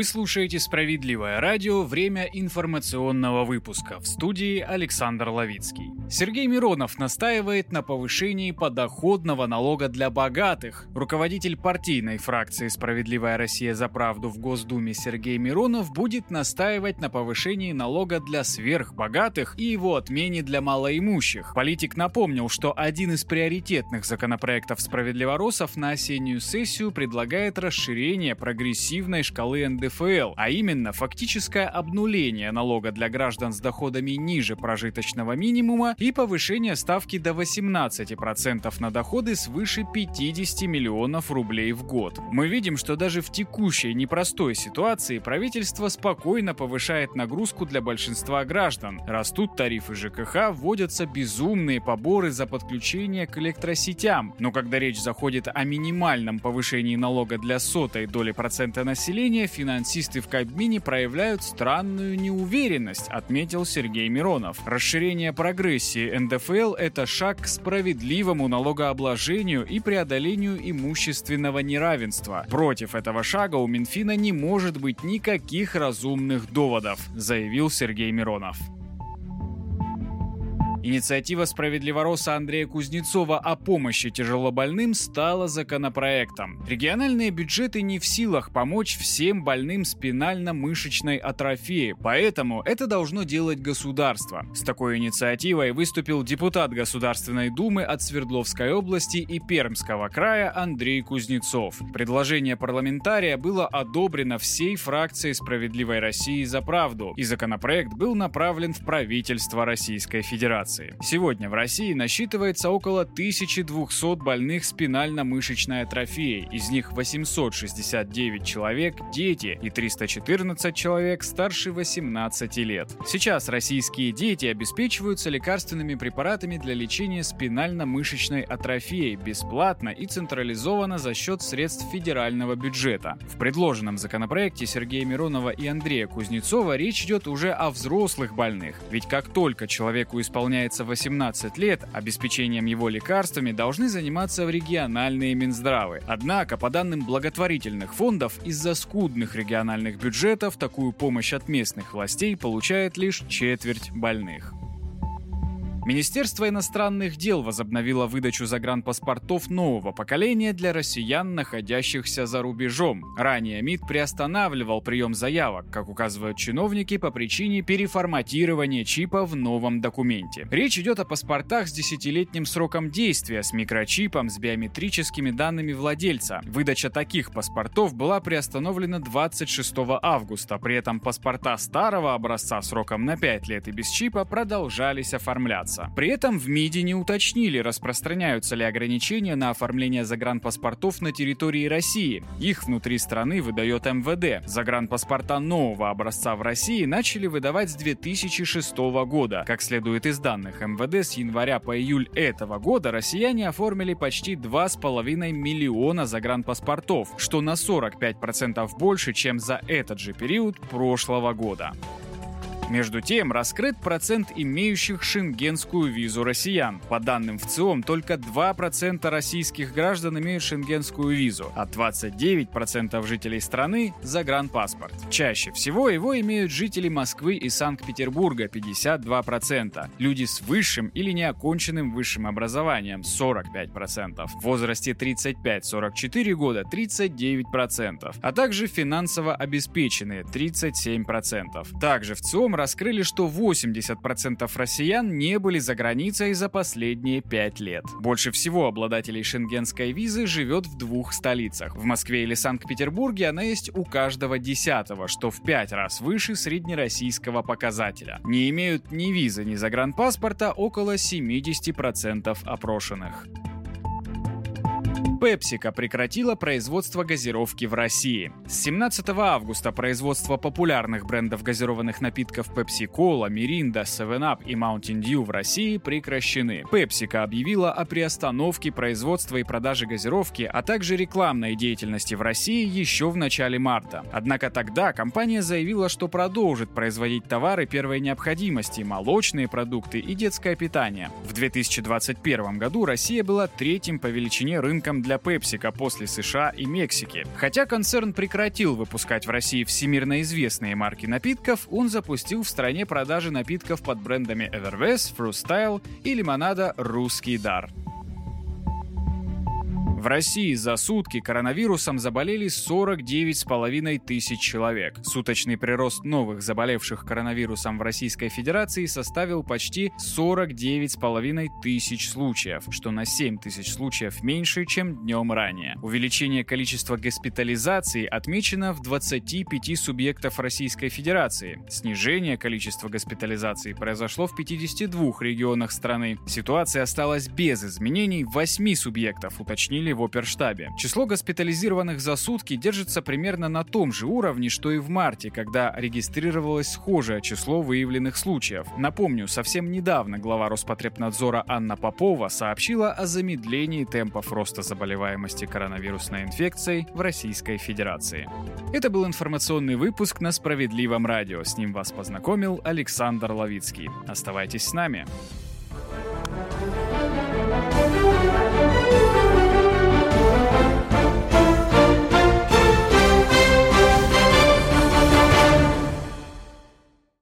Вы слушаете «Справедливое радио. Время информационного выпуска». В студии Александр Ловицкий. Сергей Миронов настаивает на повышении подоходного налога для богатых. Руководитель партийной фракции «Справедливая Россия за правду» в Госдуме Сергей Миронов будет настаивать на повышении налога для сверхбогатых и его отмене для малоимущих. Политик напомнил, что один из приоритетных законопроектов «Справедливоросов» на осеннюю сессию предлагает расширение прогрессивной шкалы НДФЛ, а именно фактическое обнуление налога для граждан с доходами ниже прожиточного минимума и повышение ставки до 18% на доходы свыше 50 миллионов рублей в год. Мы видим, что даже в текущей непростой ситуации правительство спокойно повышает нагрузку для большинства граждан. Растут тарифы ЖКХ, вводятся безумные поборы за подключение к электросетям. Но когда речь заходит о минимальном повышении налога для сотой доли процента населения, финансисты в Кабмине проявляют странную неуверенность, отметил Сергей Миронов. Расширение прогрессии НДФЛ – это шаг к справедливому налогообложению и преодолению имущественного неравенства. Против этого шага у Минфина не может быть никаких разумных доводов, заявил Сергей Миронов. Инициатива справедливороса Андрея Кузнецова о помощи тяжелобольным стала законопроектом. Региональные бюджеты не в силах помочь всем больным спинально-мышечной атрофии, поэтому это должно делать государство. С такой инициативой выступил депутат Государственной Думы от Свердловской области и Пермского края Андрей Кузнецов. Предложение парламентария было одобрено всей фракцией «Справедливой России за правду», и законопроект был направлен в правительство Российской Федерации операции. Сегодня в России насчитывается около 1200 больных спинально-мышечной атрофией, из них 869 человек – дети и 314 человек старше 18 лет. Сейчас российские дети обеспечиваются лекарственными препаратами для лечения спинально-мышечной атрофии бесплатно и централизованно за счет средств федерального бюджета. В предложенном законопроекте Сергея Миронова и Андрея Кузнецова речь идет уже о взрослых больных, ведь как только человеку исполняется исполняется 18 лет, обеспечением его лекарствами должны заниматься региональные Минздравы. Однако, по данным благотворительных фондов, из-за скудных региональных бюджетов такую помощь от местных властей получает лишь четверть больных. Министерство иностранных дел возобновило выдачу загранпаспортов нового поколения для россиян, находящихся за рубежом. Ранее МИД приостанавливал прием заявок, как указывают чиновники, по причине переформатирования чипа в новом документе. Речь идет о паспортах с десятилетним сроком действия, с микрочипом, с биометрическими данными владельца. Выдача таких паспортов была приостановлена 26 августа, при этом паспорта старого образца сроком на 5 лет и без чипа продолжались оформляться оформляться. При этом в МИДе не уточнили, распространяются ли ограничения на оформление загранпаспортов на территории России. Их внутри страны выдает МВД. Загранпаспорта нового образца в России начали выдавать с 2006 года. Как следует из данных МВД, с января по июль этого года россияне оформили почти 2,5 миллиона загранпаспортов, что на 45% больше, чем за этот же период прошлого года. Между тем, раскрыт процент имеющих шенгенскую визу россиян. По данным ВЦИОМ, только 2% российских граждан имеют шенгенскую визу, а 29% жителей страны – загранпаспорт. Чаще всего его имеют жители Москвы и Санкт-Петербурга – 52%, люди с высшим или неоконченным высшим образованием – 45%, в возрасте 35-44 года – 39%, а также финансово обеспеченные – 37%. Также в ЦИОМ раскрыли, что 80% россиян не были за границей за последние 5 лет. Больше всего обладателей шенгенской визы живет в двух столицах. В Москве или Санкт-Петербурге она есть у каждого десятого, что в 5 раз выше среднероссийского показателя. Не имеют ни визы, ни загранпаспорта около 70% опрошенных. Пепсика прекратила производство газировки в России. С 17 августа производство популярных брендов газированных напитков Pepsi Cola, Mirinda, 7up и Mountain Dew в России прекращены. Пепсика объявила о приостановке производства и продажи газировки, а также рекламной деятельности в России еще в начале марта. Однако тогда компания заявила, что продолжит производить товары первой необходимости, молочные продукты и детское питание. В 2021 году Россия была третьим по величине рынком для для PepsiCo после США и Мексики. Хотя концерн прекратил выпускать в России всемирно известные марки напитков, он запустил в стране продажи напитков под брендами Evervest, Frustyle и лимонада «Русский дар». В России за сутки коронавирусом заболели 49,5 тысяч человек. Суточный прирост новых заболевших коронавирусом в Российской Федерации составил почти 49,5 тысяч случаев, что на 7 тысяч случаев меньше, чем днем ранее. Увеличение количества госпитализаций отмечено в 25 субъектов Российской Федерации. Снижение количества госпитализаций произошло в 52 регионах страны. Ситуация осталась без изменений в 8 субъектов, уточнили в оперштабе. Число госпитализированных за сутки держится примерно на том же уровне, что и в марте, когда регистрировалось схожее число выявленных случаев. Напомню, совсем недавно глава Роспотребнадзора Анна Попова сообщила о замедлении темпов роста заболеваемости коронавирусной инфекцией в Российской Федерации. Это был информационный выпуск на Справедливом радио. С ним вас познакомил Александр Ловицкий. Оставайтесь с нами.